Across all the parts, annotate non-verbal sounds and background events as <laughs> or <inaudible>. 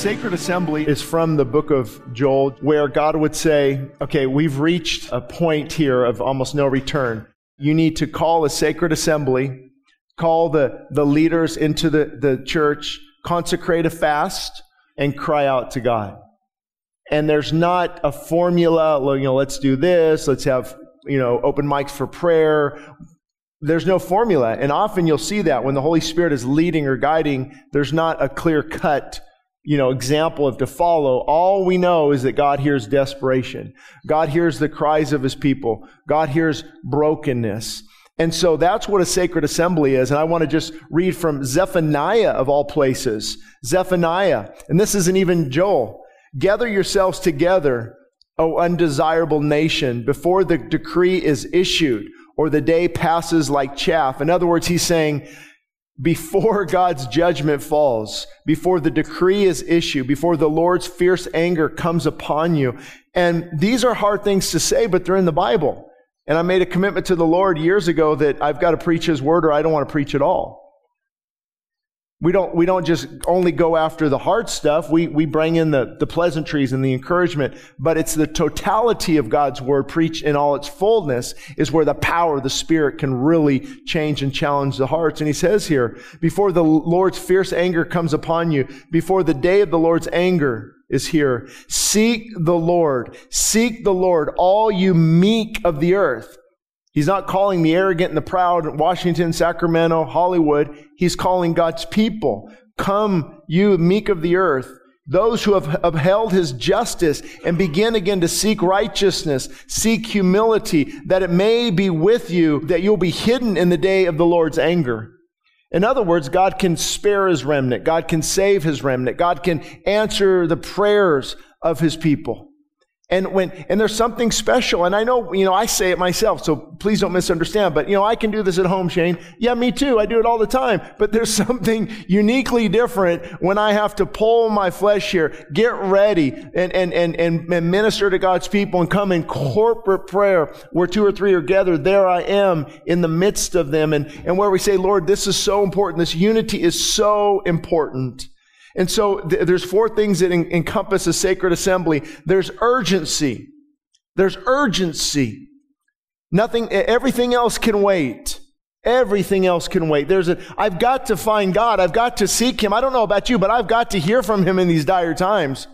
sacred assembly is from the book of Joel, where God would say, okay, we've reached a point here of almost no return. You need to call a sacred assembly, call the, the leaders into the, the church, consecrate a fast, and cry out to God. And there's not a formula, you know, let's do this, let's have, you know, open mics for prayer. There's no formula. And often you'll see that when the Holy Spirit is leading or guiding, there's not a clear cut you know, example of to follow. All we know is that God hears desperation. God hears the cries of his people. God hears brokenness. And so that's what a sacred assembly is. And I want to just read from Zephaniah of all places. Zephaniah. And this isn't even Joel. Gather yourselves together, O undesirable nation, before the decree is issued or the day passes like chaff. In other words, he's saying, before God's judgment falls, before the decree is issued, before the Lord's fierce anger comes upon you. And these are hard things to say, but they're in the Bible. And I made a commitment to the Lord years ago that I've got to preach His word or I don't want to preach at all. We don't, we don't just only go after the hard stuff. We, we bring in the, the pleasantries and the encouragement, but it's the totality of God's word preached in all its fullness is where the power of the Spirit can really change and challenge the hearts. And he says here, before the Lord's fierce anger comes upon you, before the day of the Lord's anger is here, seek the Lord. Seek the Lord, all you meek of the earth. He's not calling the arrogant and the proud, Washington, Sacramento, Hollywood. He's calling God's people. Come, you meek of the earth, those who have upheld his justice and begin again to seek righteousness, seek humility, that it may be with you, that you'll be hidden in the day of the Lord's anger. In other words, God can spare his remnant. God can save his remnant. God can answer the prayers of his people. And when, and there's something special. And I know, you know, I say it myself, so please don't misunderstand, but you know, I can do this at home, Shane. Yeah, me too. I do it all the time. But there's <laughs> something uniquely different when I have to pull my flesh here, get ready and, and, and, and, and minister to God's people and come in corporate prayer where two or three are gathered. There I am in the midst of them. And, and where we say, Lord, this is so important. This unity is so important. And so th- there's four things that en- encompass a sacred assembly. There's urgency. There's urgency. Nothing, everything else can wait. Everything else can wait. There's a, I've got to find God. I've got to seek Him. I don't know about you, but I've got to hear from Him in these dire times.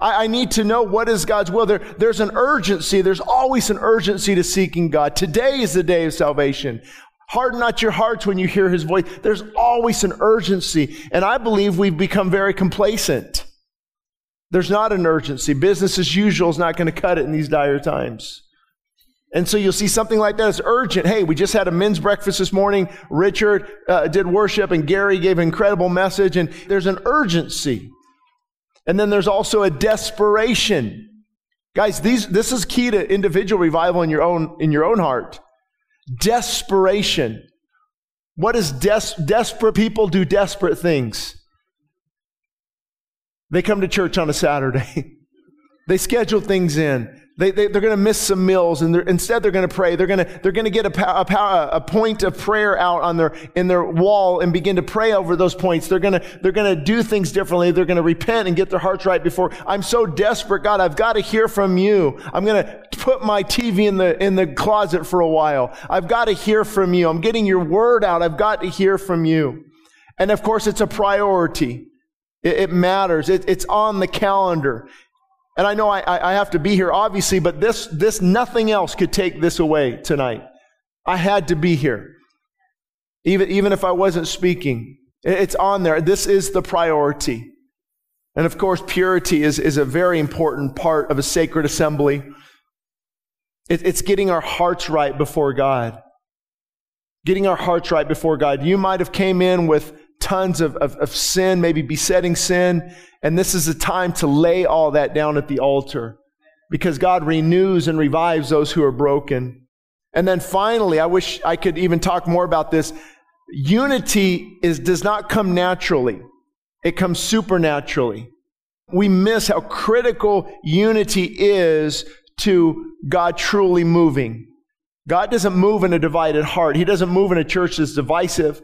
I, I need to know what is God's will. There, there's an urgency. There's always an urgency to seeking God. Today is the day of salvation. Harden not your hearts when you hear his voice. There's always an urgency. And I believe we've become very complacent. There's not an urgency. Business as usual is not going to cut it in these dire times. And so you'll see something like that as urgent. Hey, we just had a men's breakfast this morning. Richard uh, did worship and Gary gave an incredible message and there's an urgency. And then there's also a desperation. Guys, these, this is key to individual revival in your own, in your own heart. Desperation. What does des- desperate people do desperate things? They come to church on a Saturday. <laughs> they schedule things in. They, they, are going to miss some meals and they're, instead they're going to pray. They're going to, they're going to get a, a, a, point of prayer out on their, in their wall and begin to pray over those points. They're going to, they're going to do things differently. They're going to repent and get their hearts right before, I'm so desperate, God, I've got to hear from you. I'm going to put my TV in the, in the closet for a while. I've got to hear from you. I'm getting your word out. I've got to hear from you. And of course, it's a priority. It, matters. It, it's on the calendar. And I know I, I have to be here, obviously, but this, this, nothing else could take this away tonight. I had to be here. Even, even if I wasn't speaking, it's on there. This is the priority. And of course, purity is, is a very important part of a sacred assembly. It, it's getting our hearts right before God. Getting our hearts right before God. You might have came in with tons of, of, of sin, maybe besetting sin, and this is a time to lay all that down at the altar because God renews and revives those who are broken. And then finally, I wish I could even talk more about this. Unity is, does not come naturally. It comes supernaturally. We miss how critical unity is to God truly moving. God doesn't move in a divided heart. He doesn't move in a church that's divisive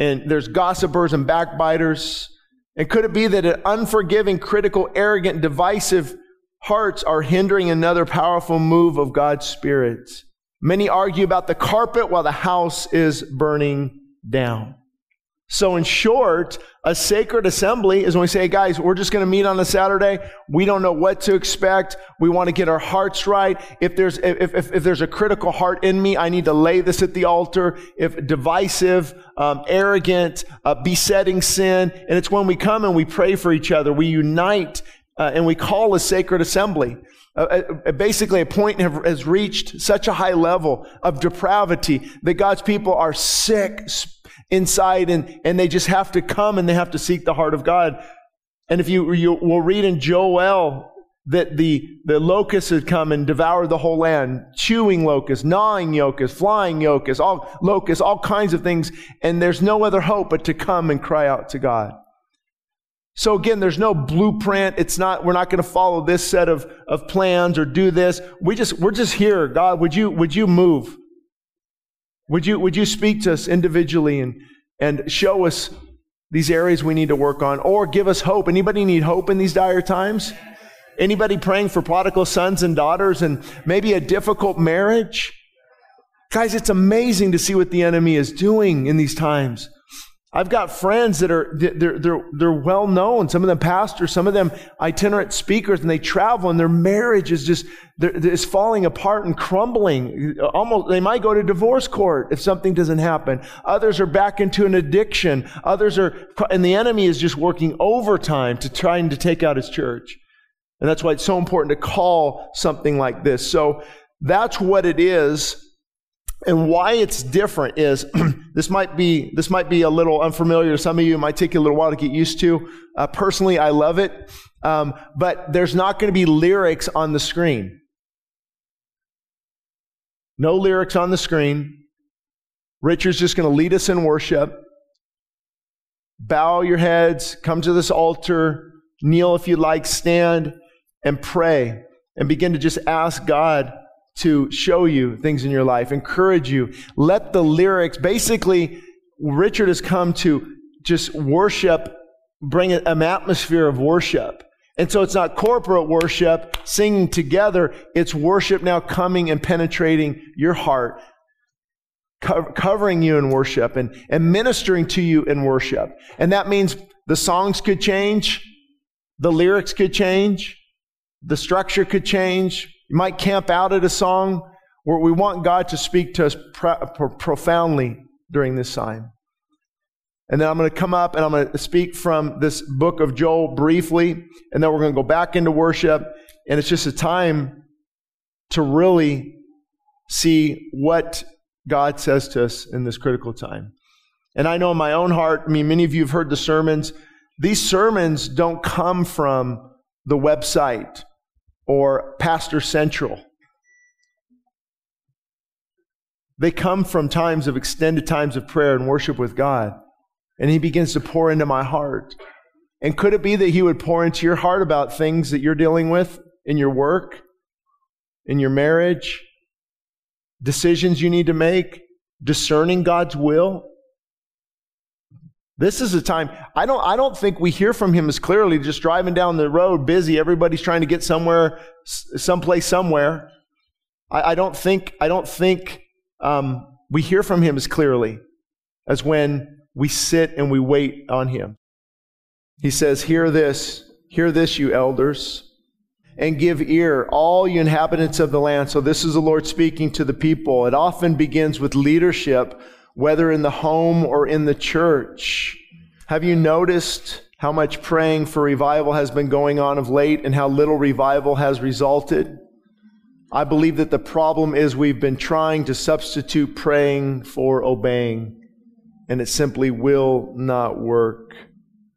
and there's gossipers and backbiters And could it be that an unforgiving, critical, arrogant, divisive hearts are hindering another powerful move of God's Spirit? Many argue about the carpet while the house is burning down. So, in short, a sacred assembly is when we say, guys, we're just going to meet on a Saturday. We don't know what to expect. We want to get our hearts right. If there's, if, if, if there's a critical heart in me, I need to lay this at the altar. If divisive, um, arrogant, uh, besetting sin. And it's when we come and we pray for each other. We unite uh, and we call a sacred assembly. Uh, uh, basically, a point have, has reached such a high level of depravity that God's people are sick inside and, and they just have to come and they have to seek the heart of God. And if you, you will read in Joel that the, the locusts had come and devoured the whole land, chewing locusts, gnawing locusts, flying locusts, all locusts, all kinds of things. And there's no other hope but to come and cry out to God. So again, there's no blueprint. It's not, we're not going to follow this set of, of plans or do this. We just, we're just here. God, would you, would you move? Would you, would you speak to us individually and, and show us these areas we need to work on or give us hope? Anybody need hope in these dire times? Anybody praying for prodigal sons and daughters and maybe a difficult marriage? Guys, it's amazing to see what the enemy is doing in these times. I've got friends that are, they're, they're, they're well known. Some of them pastors, some of them itinerant speakers, and they travel and their marriage is just, is falling apart and crumbling. Almost, they might go to divorce court if something doesn't happen. Others are back into an addiction. Others are, and the enemy is just working overtime to trying to take out his church. And that's why it's so important to call something like this. So that's what it is and why it's different is <clears throat> this might be this might be a little unfamiliar to some of you. It might take you a little while to get used to. Uh, personally, I love it, um, but there's not going to be lyrics on the screen. No lyrics on the screen. Richard's just going to lead us in worship. Bow your heads. Come to this altar. Kneel if you like. Stand and pray and begin to just ask God to show you things in your life, encourage you. Let the lyrics, basically, Richard has come to just worship, bring an atmosphere of worship. And so it's not corporate worship, singing together. It's worship now coming and penetrating your heart, co- covering you in worship and, and ministering to you in worship. And that means the songs could change, the lyrics could change, the structure could change, you might camp out at a song where we want God to speak to us pro- pro- profoundly during this time. And then I'm going to come up and I'm going to speak from this book of Joel briefly, and then we're going to go back into worship. And it's just a time to really see what God says to us in this critical time. And I know in my own heart, I mean, many of you have heard the sermons. These sermons don't come from the website or Pastor Central. They come from times of extended times of prayer and worship with God. And He begins to pour into my heart. And could it be that He would pour into your heart about things that you're dealing with in your work, in your marriage, decisions you need to make, discerning God's will? This is a time, I don't, I don't think we hear from him as clearly just driving down the road, busy. Everybody's trying to get somewhere, someplace, somewhere. I, I don't think, I don't think um, we hear from him as clearly as when we sit and we wait on him. He says, Hear this, hear this, you elders, and give ear, all you inhabitants of the land. So this is the Lord speaking to the people. It often begins with leadership whether in the home or in the church. Have you noticed how much praying for revival has been going on of late and how little revival has resulted? I believe that the problem is we've been trying to substitute praying for obeying, and it simply will not work.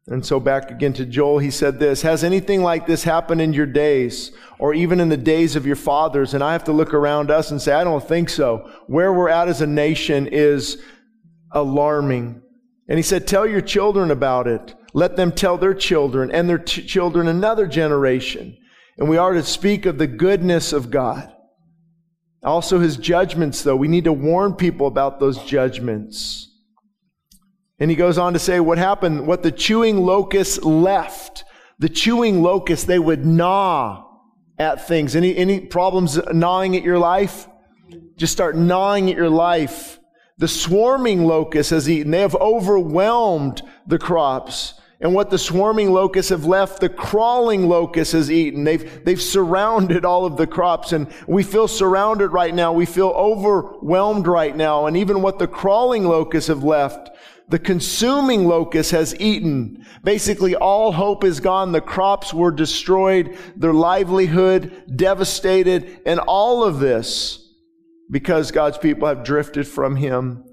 And so back again to Joel, he said this, has anything like this happened in your days or even in the days of your fathers? And I have to look around us and say, I don't think so. Where we're at as a nation is alarming. And he said, tell your children about it. Let them tell their children and their t- children another generation. And we are to speak of the goodness of God. Also his judgments though. We need to warn people about those judgments. And he goes on to say what happened, what the chewing locust left. The chewing locust, they would gnaw at things. Any, any problems gnawing at your life? Just start gnawing at your life. The swarming locust has eaten. They have overwhelmed the crops. And what the swarming locusts have left, the crawling locust has eaten. They've, they've surrounded all of the crops and we feel surrounded right now. We feel overwhelmed right now. And even what the crawling locusts have left, the consuming locust has eaten. Basically, all hope is gone. The crops were destroyed, their livelihood devastated, and all of this because God's people have drifted from Him.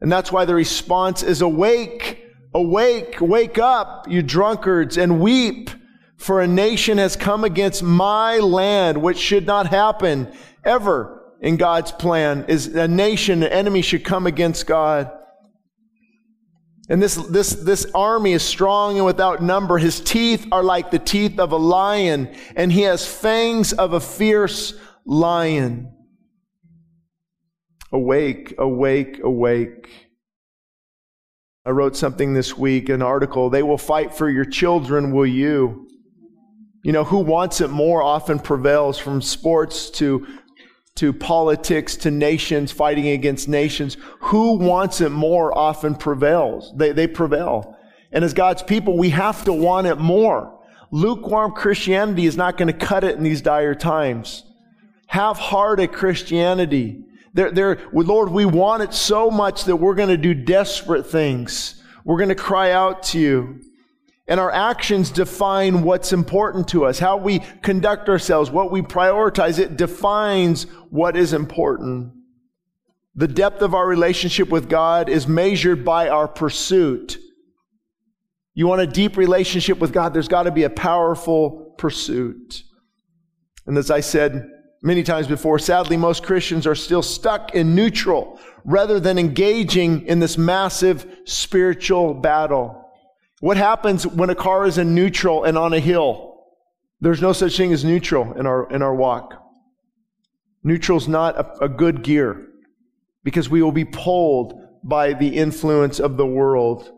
And that's why the response is awake, awake, wake up, you drunkards, and weep. For a nation has come against my land, which should not happen ever in God's plan is a nation, an enemy should come against God. And this, this, this army is strong and without number. His teeth are like the teeth of a lion, and he has fangs of a fierce lion. Awake, awake, awake. I wrote something this week, an article. They will fight for your children, will you? You know, who wants it more often prevails from sports to to politics to nations fighting against nations. Who wants it more often prevails. They, they prevail. And as God's people, we have to want it more. Lukewarm Christianity is not going to cut it in these dire times. Half-hearted Christianity. They're, they're, Lord, we want it so much that we're going to do desperate things. We're going to cry out to you. And our actions define what's important to us. How we conduct ourselves, what we prioritize, it defines what is important. The depth of our relationship with God is measured by our pursuit. You want a deep relationship with God, there's got to be a powerful pursuit. And as I said many times before, sadly, most Christians are still stuck in neutral rather than engaging in this massive spiritual battle. What happens when a car is in neutral and on a hill? There's no such thing as neutral in our, in our walk. Neutral's not a, a good gear because we will be pulled by the influence of the world.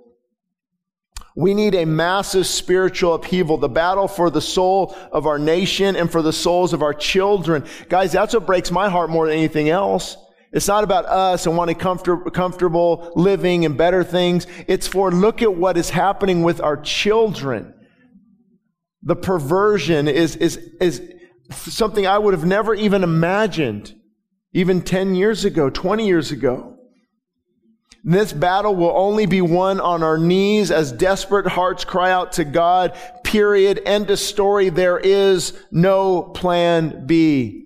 We need a massive spiritual upheaval, the battle for the soul of our nation and for the souls of our children. Guys, that's what breaks my heart more than anything else. It's not about us and wanting comfort, comfortable living and better things. It's for look at what is happening with our children. The perversion is, is, is something I would have never even imagined even 10 years ago, 20 years ago. This battle will only be won on our knees as desperate hearts cry out to God. Period. End of story. There is no plan B.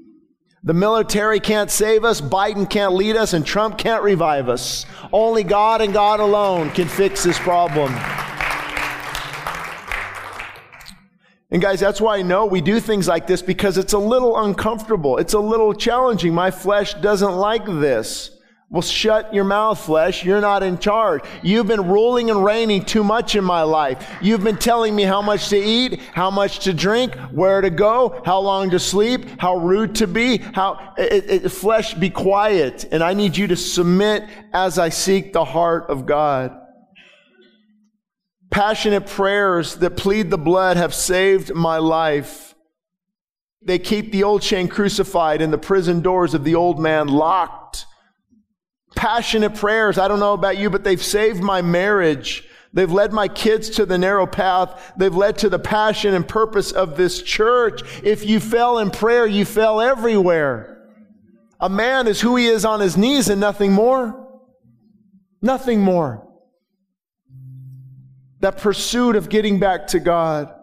The military can't save us, Biden can't lead us, and Trump can't revive us. Only God and God alone can fix this problem. And guys, that's why I know we do things like this because it's a little uncomfortable. It's a little challenging. My flesh doesn't like this. Well, shut your mouth, flesh. You're not in charge. You've been ruling and reigning too much in my life. You've been telling me how much to eat, how much to drink, where to go, how long to sleep, how rude to be, how, it, it, flesh, be quiet. And I need you to submit as I seek the heart of God. Passionate prayers that plead the blood have saved my life. They keep the old Shane crucified and the prison doors of the old man locked passionate prayers. I don't know about you, but they've saved my marriage. They've led my kids to the narrow path. They've led to the passion and purpose of this church. If you fell in prayer, you fell everywhere. A man is who he is on his knees and nothing more. Nothing more. That pursuit of getting back to God.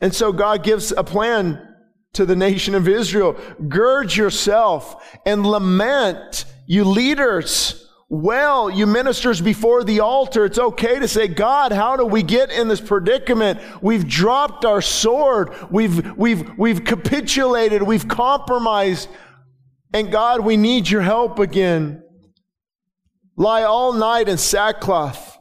And so God gives a plan to the nation of Israel. Gird yourself and lament you leaders, well, you ministers before the altar, it's okay to say, God, how do we get in this predicament? We've dropped our sword. We've, we've, we've capitulated. We've compromised. And God, we need your help again. Lie all night in sackcloth.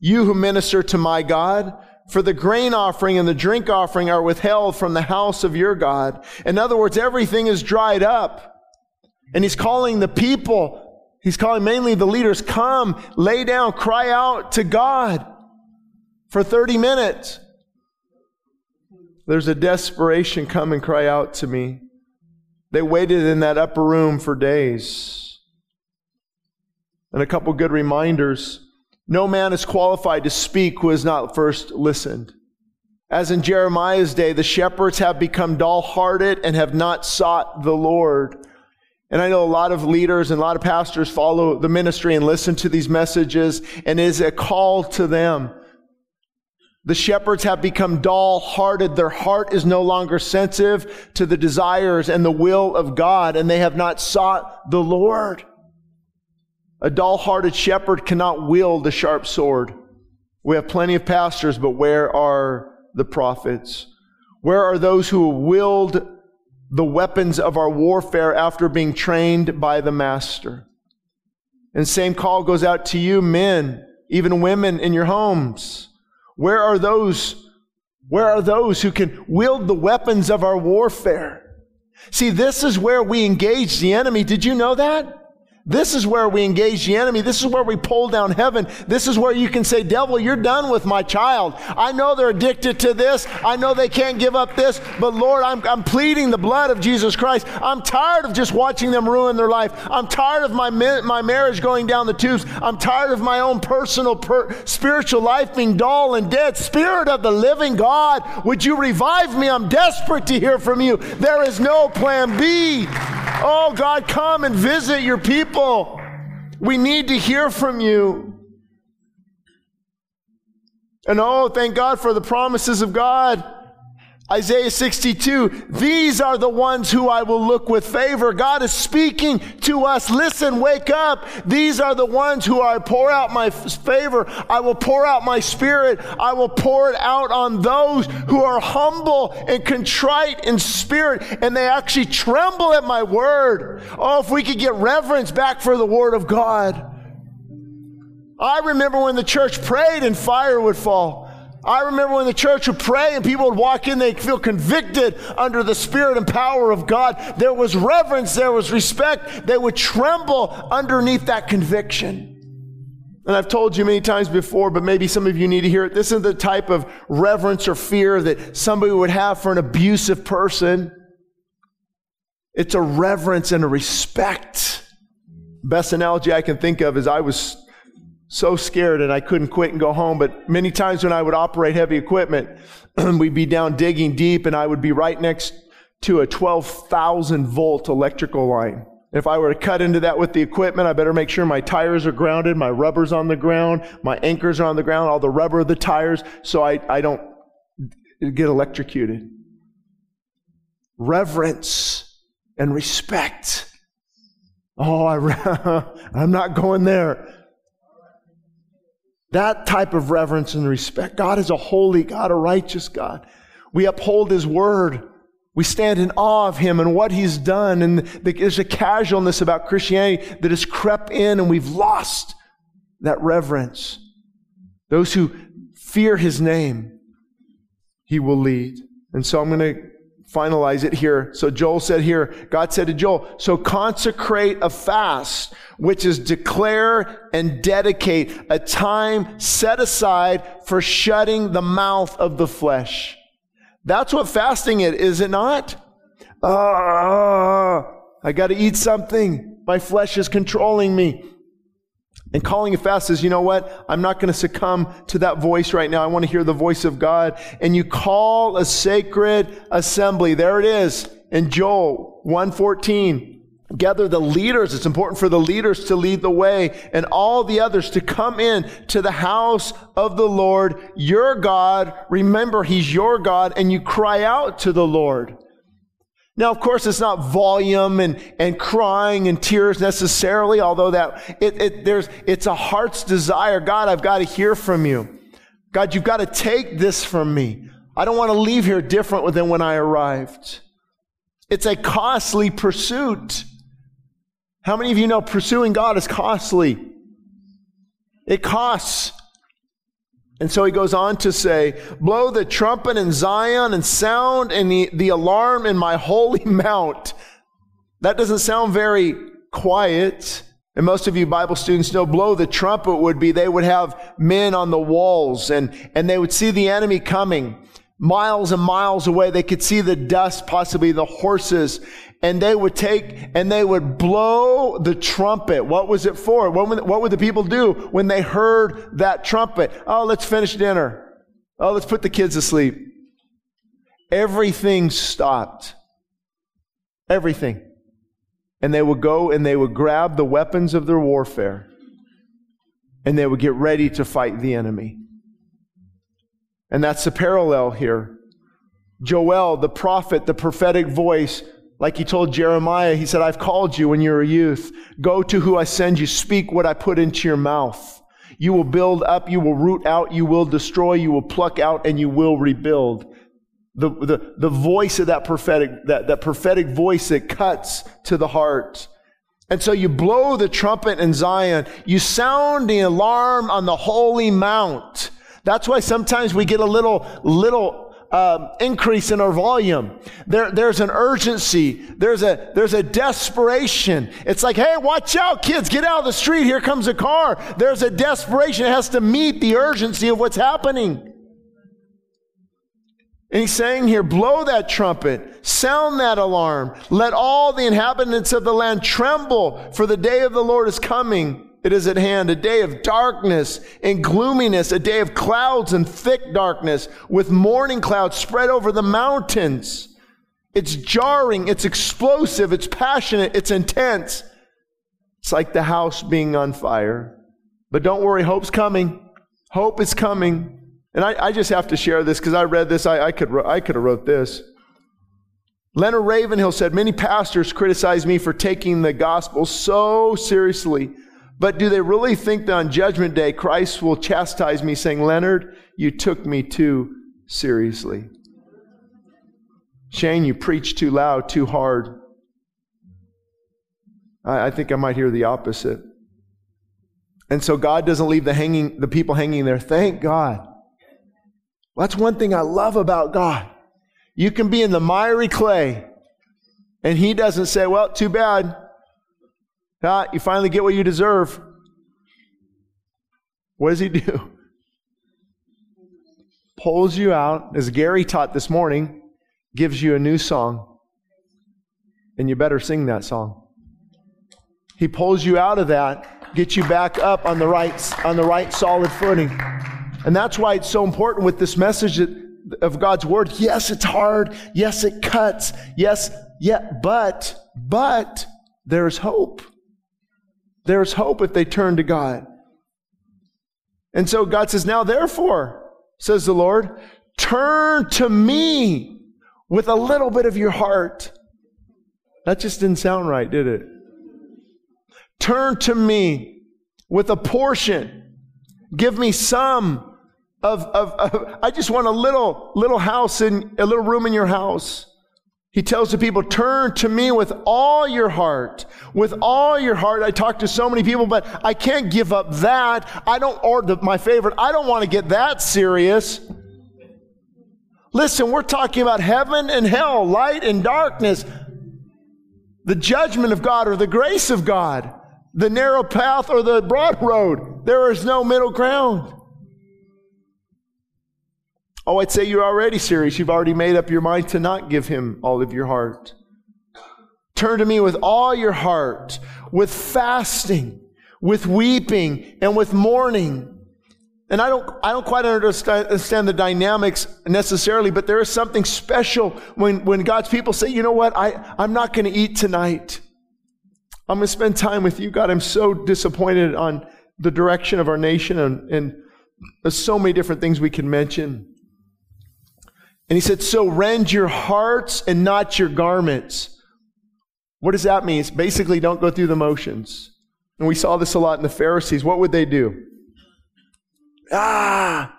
You who minister to my God, for the grain offering and the drink offering are withheld from the house of your God. In other words, everything is dried up. And he's calling the people He's calling mainly the leaders, come, lay down, cry out to God for 30 minutes. There's a desperation, come and cry out to me. They waited in that upper room for days. And a couple good reminders. No man is qualified to speak who has not first listened. As in Jeremiah's day, the shepherds have become dull hearted and have not sought the Lord. And I know a lot of leaders and a lot of pastors follow the ministry and listen to these messages and it is a call to them. The shepherds have become dull hearted. Their heart is no longer sensitive to the desires and the will of God and they have not sought the Lord. A dull hearted shepherd cannot wield a sharp sword. We have plenty of pastors, but where are the prophets? Where are those who wield the weapons of our warfare after being trained by the master? And same call goes out to you, men, even women in your homes. Where are those? Where are those who can wield the weapons of our warfare? See, this is where we engage the enemy. Did you know that? This is where we engage the enemy. This is where we pull down heaven. This is where you can say, devil, you're done with my child. I know they're addicted to this. I know they can't give up this, but Lord, I'm, I'm pleading the blood of Jesus Christ. I'm tired of just watching them ruin their life. I'm tired of my, my marriage going down the tubes. I'm tired of my own personal per, spiritual life being dull and dead. Spirit of the living God, would you revive me? I'm desperate to hear from you. There is no plan B. Oh God, come and visit your people people. We need to hear from you. And oh, thank God for the promises of God. Isaiah 62, these are the ones who I will look with favor. God is speaking to us. Listen, wake up. These are the ones who I pour out my favor. I will pour out my spirit. I will pour it out on those who are humble and contrite in spirit and they actually tremble at my word. Oh, if we could get reverence back for the word of God. I remember when the church prayed and fire would fall. I remember when the church would pray and people would walk in, they'd feel convicted under the spirit and power of God. There was reverence, there was respect. They would tremble underneath that conviction. And I've told you many times before, but maybe some of you need to hear it. This is the type of reverence or fear that somebody would have for an abusive person. It's a reverence and a respect. Best analogy I can think of is I was so scared and I couldn't quit and go home. But many times when I would operate heavy equipment, <clears throat> we'd be down digging deep and I would be right next to a 12,000 volt electrical line. If I were to cut into that with the equipment, I better make sure my tires are grounded, my rubber's on the ground, my anchors are on the ground, all the rubber of the tires, so I, I don't get electrocuted. Reverence and respect. Oh, I, <laughs> I'm not going there. That type of reverence and respect. God is a holy God, a righteous God. We uphold His word. We stand in awe of Him and what He's done. And there's a casualness about Christianity that has crept in and we've lost that reverence. Those who fear His name, He will lead. And so I'm going to finalize it here. So Joel said here, God said to Joel, so consecrate a fast, which is declare and dedicate a time set aside for shutting the mouth of the flesh. That's what fasting is, is it not? Ah, I got to eat something. My flesh is controlling me. And calling a fast says, you know what? I'm not going to succumb to that voice right now. I want to hear the voice of God. And you call a sacred assembly. There it is in Joel 114. Gather the leaders. It's important for the leaders to lead the way and all the others to come in to the house of the Lord, your God. Remember, He's your God and you cry out to the Lord. Now, of course, it's not volume and, and crying and tears necessarily, although that it, it, there's, it's a heart's desire. God, I've got to hear from you. God, you've got to take this from me. I don't want to leave here different than when I arrived. It's a costly pursuit. How many of you know pursuing God is costly? It costs. And so he goes on to say, blow the trumpet in Zion and sound in the, the alarm in my holy <laughs> mount. That doesn't sound very quiet. And most of you Bible students know blow the trumpet would be they would have men on the walls and, and they would see the enemy coming miles and miles away. They could see the dust, possibly the horses, and they would take and they would blow the trumpet. What was it for? What would, what would the people do when they heard that trumpet? Oh, let's finish dinner. Oh, let's put the kids to sleep. Everything stopped. Everything. And they would go and they would grab the weapons of their warfare and they would get ready to fight the enemy. And that's the parallel here. Joel, the prophet, the prophetic voice, like he told Jeremiah, he said, I've called you when you were a youth. Go to who I send you. Speak what I put into your mouth. You will build up, you will root out, you will destroy, you will pluck out, and you will rebuild. The, the, the voice of that prophetic, that, that prophetic voice that cuts to the heart. And so you blow the trumpet in Zion. You sound the alarm on the holy mount. That's why sometimes we get a little, little um, increase in our volume. There, there's an urgency. There's a, there's a desperation. It's like, hey, watch out, kids, get out of the street. Here comes a car. There's a desperation. It has to meet the urgency of what's happening. And he's saying here, blow that trumpet, sound that alarm, let all the inhabitants of the land tremble, for the day of the Lord is coming. It is at hand, a day of darkness and gloominess, a day of clouds and thick darkness, with morning clouds spread over the mountains. It's jarring, it's explosive, it's passionate, it's intense. It's like the house being on fire. But don't worry, hope's coming. Hope is coming. And I, I just have to share this because I read this. I, I, could, I could have wrote this. Leonard Ravenhill said, Many pastors criticize me for taking the gospel so seriously. But do they really think that on Judgment Day, Christ will chastise me, saying, Leonard, you took me too seriously? Shane, you preach too loud, too hard. I, I think I might hear the opposite. And so God doesn't leave the, hanging, the people hanging there. Thank God. That's one thing I love about God. You can be in the miry clay, and He doesn't say, Well, too bad. Ah, you finally get what you deserve. What does He do? Pulls you out, as Gary taught this morning, gives you a new song, and you better sing that song. He pulls you out of that, gets you back up on the right, on the right solid footing. And that's why it's so important with this message of God's word. Yes, it's hard. Yes, it cuts. Yes, yeah, but, but there's hope. There's hope if they turn to God. And so God says, now therefore, says the Lord, turn to me with a little bit of your heart. That just didn't sound right, did it? Turn to me with a portion. Give me some of, of, of, I just want a little, little house in, a little room in your house. He tells the people, turn to me with all your heart. With all your heart. I talk to so many people, but I can't give up that. I don't, or the, my favorite, I don't want to get that serious. Listen, we're talking about heaven and hell, light and darkness, the judgment of God or the grace of God, the narrow path or the broad road. There is no middle ground. Oh, I'd say you're already serious. You've already made up your mind to not give him all of your heart. Turn to me with all your heart, with fasting, with weeping, and with mourning. And I don't, I don't quite understand the dynamics necessarily, but there is something special when, when God's people say, you know what, I, I'm not going to eat tonight. I'm going to spend time with you, God. I'm so disappointed on the direction of our nation, and, and so many different things we can mention. And he said, So rend your hearts and not your garments. What does that mean? It's basically don't go through the motions. And we saw this a lot in the Pharisees. What would they do? Ah!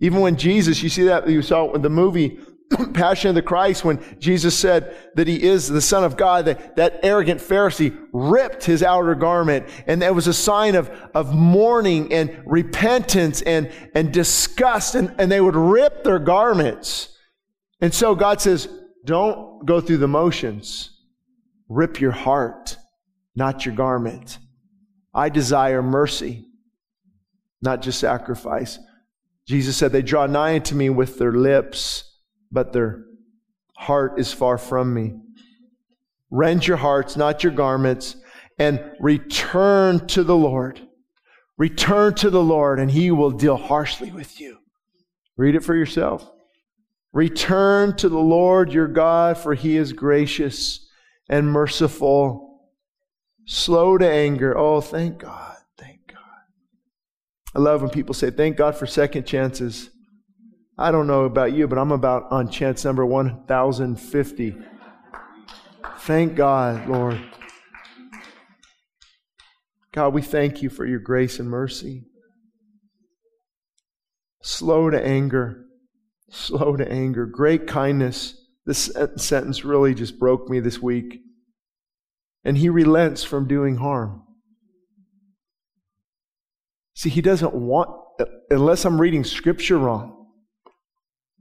Even when Jesus, you see that, you saw in the movie <coughs> Passion of the Christ, when Jesus said that he is the Son of God, that, that arrogant Pharisee ripped his outer garment. And that was a sign of, of mourning and repentance and, and disgust. And, and they would rip their garments. And so God says, don't go through the motions. Rip your heart, not your garment. I desire mercy, not just sacrifice. Jesus said, They draw nigh unto me with their lips, but their heart is far from me. Rend your hearts, not your garments, and return to the Lord. Return to the Lord, and he will deal harshly with you. Read it for yourself. Return to the Lord your God, for he is gracious and merciful, slow to anger. Oh, thank God. Thank God. I love when people say, Thank God for second chances. I don't know about you, but I'm about on chance number 1050. Thank God, Lord. God, we thank you for your grace and mercy. Slow to anger, slow to anger, great kindness. This sentence really just broke me this week. And he relents from doing harm. See, he doesn't want, unless I'm reading scripture wrong,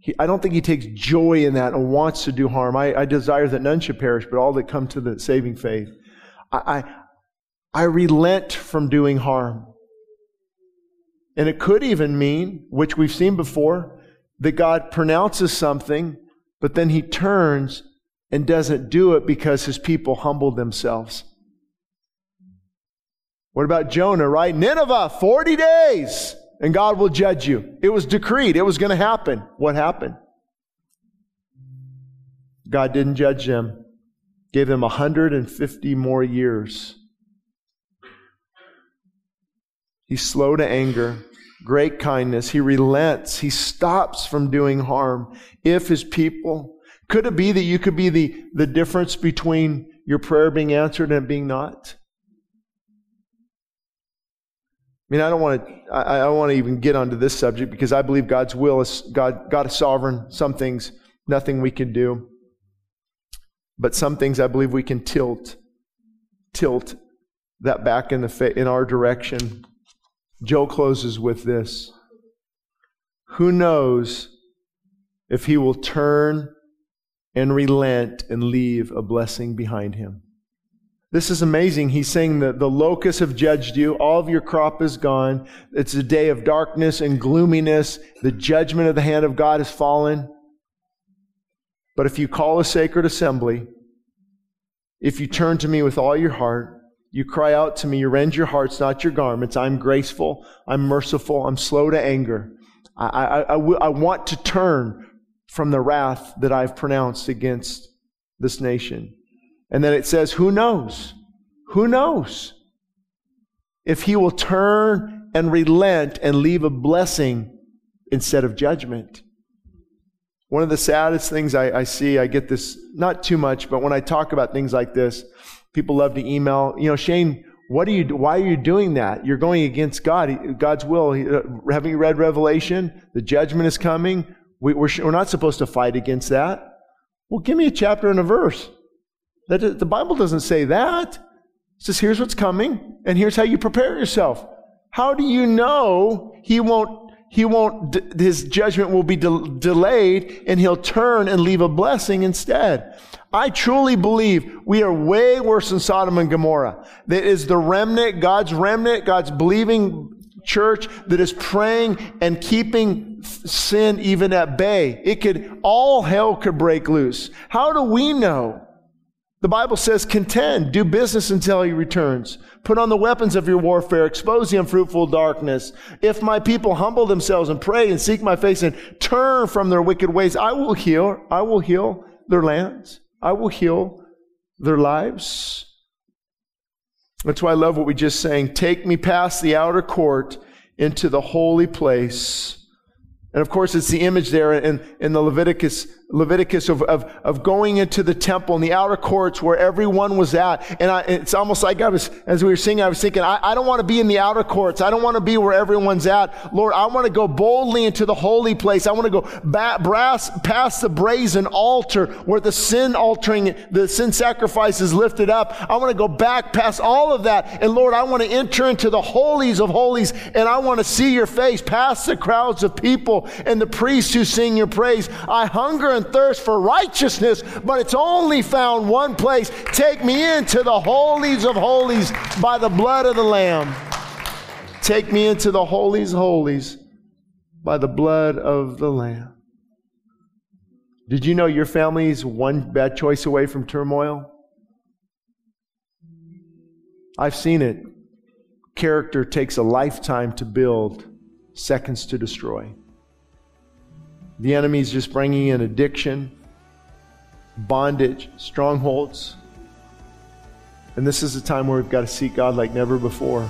he, I don't think he takes joy in that and wants to do harm. I, I, desire that none should perish, but all that come to the saving faith. I, I, I relent from doing harm. And it could even mean, which we've seen before, that God pronounces something, but then he turns and doesn't do it because his people humbled themselves. What about Jonah, right? Nineveh, 40 days, and God will judge you. It was decreed, it was going to happen. What happened? God didn't judge them, gave them 150 more years He's slow to anger, great kindness. He relents. He stops from doing harm. If his people, could it be that you could be the, the difference between your prayer being answered and being not? I mean, I don't want to. I, don't want to even get onto this subject because I believe God's will is God. God is sovereign. Some things, nothing we can do. But some things, I believe we can tilt, tilt that back in the fa- in our direction. Joel closes with this Who knows if he will turn and relent and leave a blessing behind him? This is amazing. He's saying that the locusts have judged you. All of your crop is gone. It's a day of darkness and gloominess. The judgment of the hand of God has fallen. But if you call a sacred assembly, if you turn to me with all your heart, you cry out to me, you rend your hearts, not your garments. I'm graceful. I'm merciful. I'm slow to anger. I, I, I, w- I want to turn from the wrath that I've pronounced against this nation. And then it says, who knows? Who knows? If he will turn and relent and leave a blessing instead of judgment. One of the saddest things I, I see, I get this not too much, but when I talk about things like this, People love to email, you know, Shane, what are you, why are you doing that? You're going against God, God's will. Uh, haven't you read Revelation? The judgment is coming. We, we're, we're not supposed to fight against that. Well, give me a chapter and a verse. That, the Bible doesn't say that. It says, here's what's coming, and here's how you prepare yourself. How do you know he won't, he won't, his judgment will be de- delayed and he'll turn and leave a blessing instead? I truly believe we are way worse than Sodom and Gomorrah. That is the remnant, God's remnant, God's believing church that is praying and keeping sin even at bay. It could, all hell could break loose. How do we know? The Bible says, contend, do business until he returns. Put on the weapons of your warfare, expose the unfruitful darkness. If my people humble themselves and pray and seek my face and turn from their wicked ways, I will heal, I will heal their lands. I will heal their lives. That's why I love what we just sang. Take me past the outer court into the holy place. And of course, it's the image there in, in the Leviticus Leviticus of, of, of going into the temple and the outer courts where everyone was at. And I, it's almost like I was, as we were singing, I was thinking, I, I don't want to be in the outer courts. I don't want to be where everyone's at. Lord, I want to go boldly into the holy place. I want to go back, brass, past the brazen altar where the sin altering, the sin sacrifice is lifted up. I want to go back past all of that. And Lord, I want to enter into the holies of holies and I want to see your face past the crowds of people and the priests who sing your praise. I hunger and thirst for righteousness, but it's only found one place. Take me into the holies of holies by the blood of the Lamb. Take me into the holies holies by the blood of the Lamb. Did you know your family is one bad choice away from turmoil? I've seen it. Character takes a lifetime to build, seconds to destroy. The enemy's just bringing in addiction, bondage, strongholds. And this is a time where we've got to seek God like never before.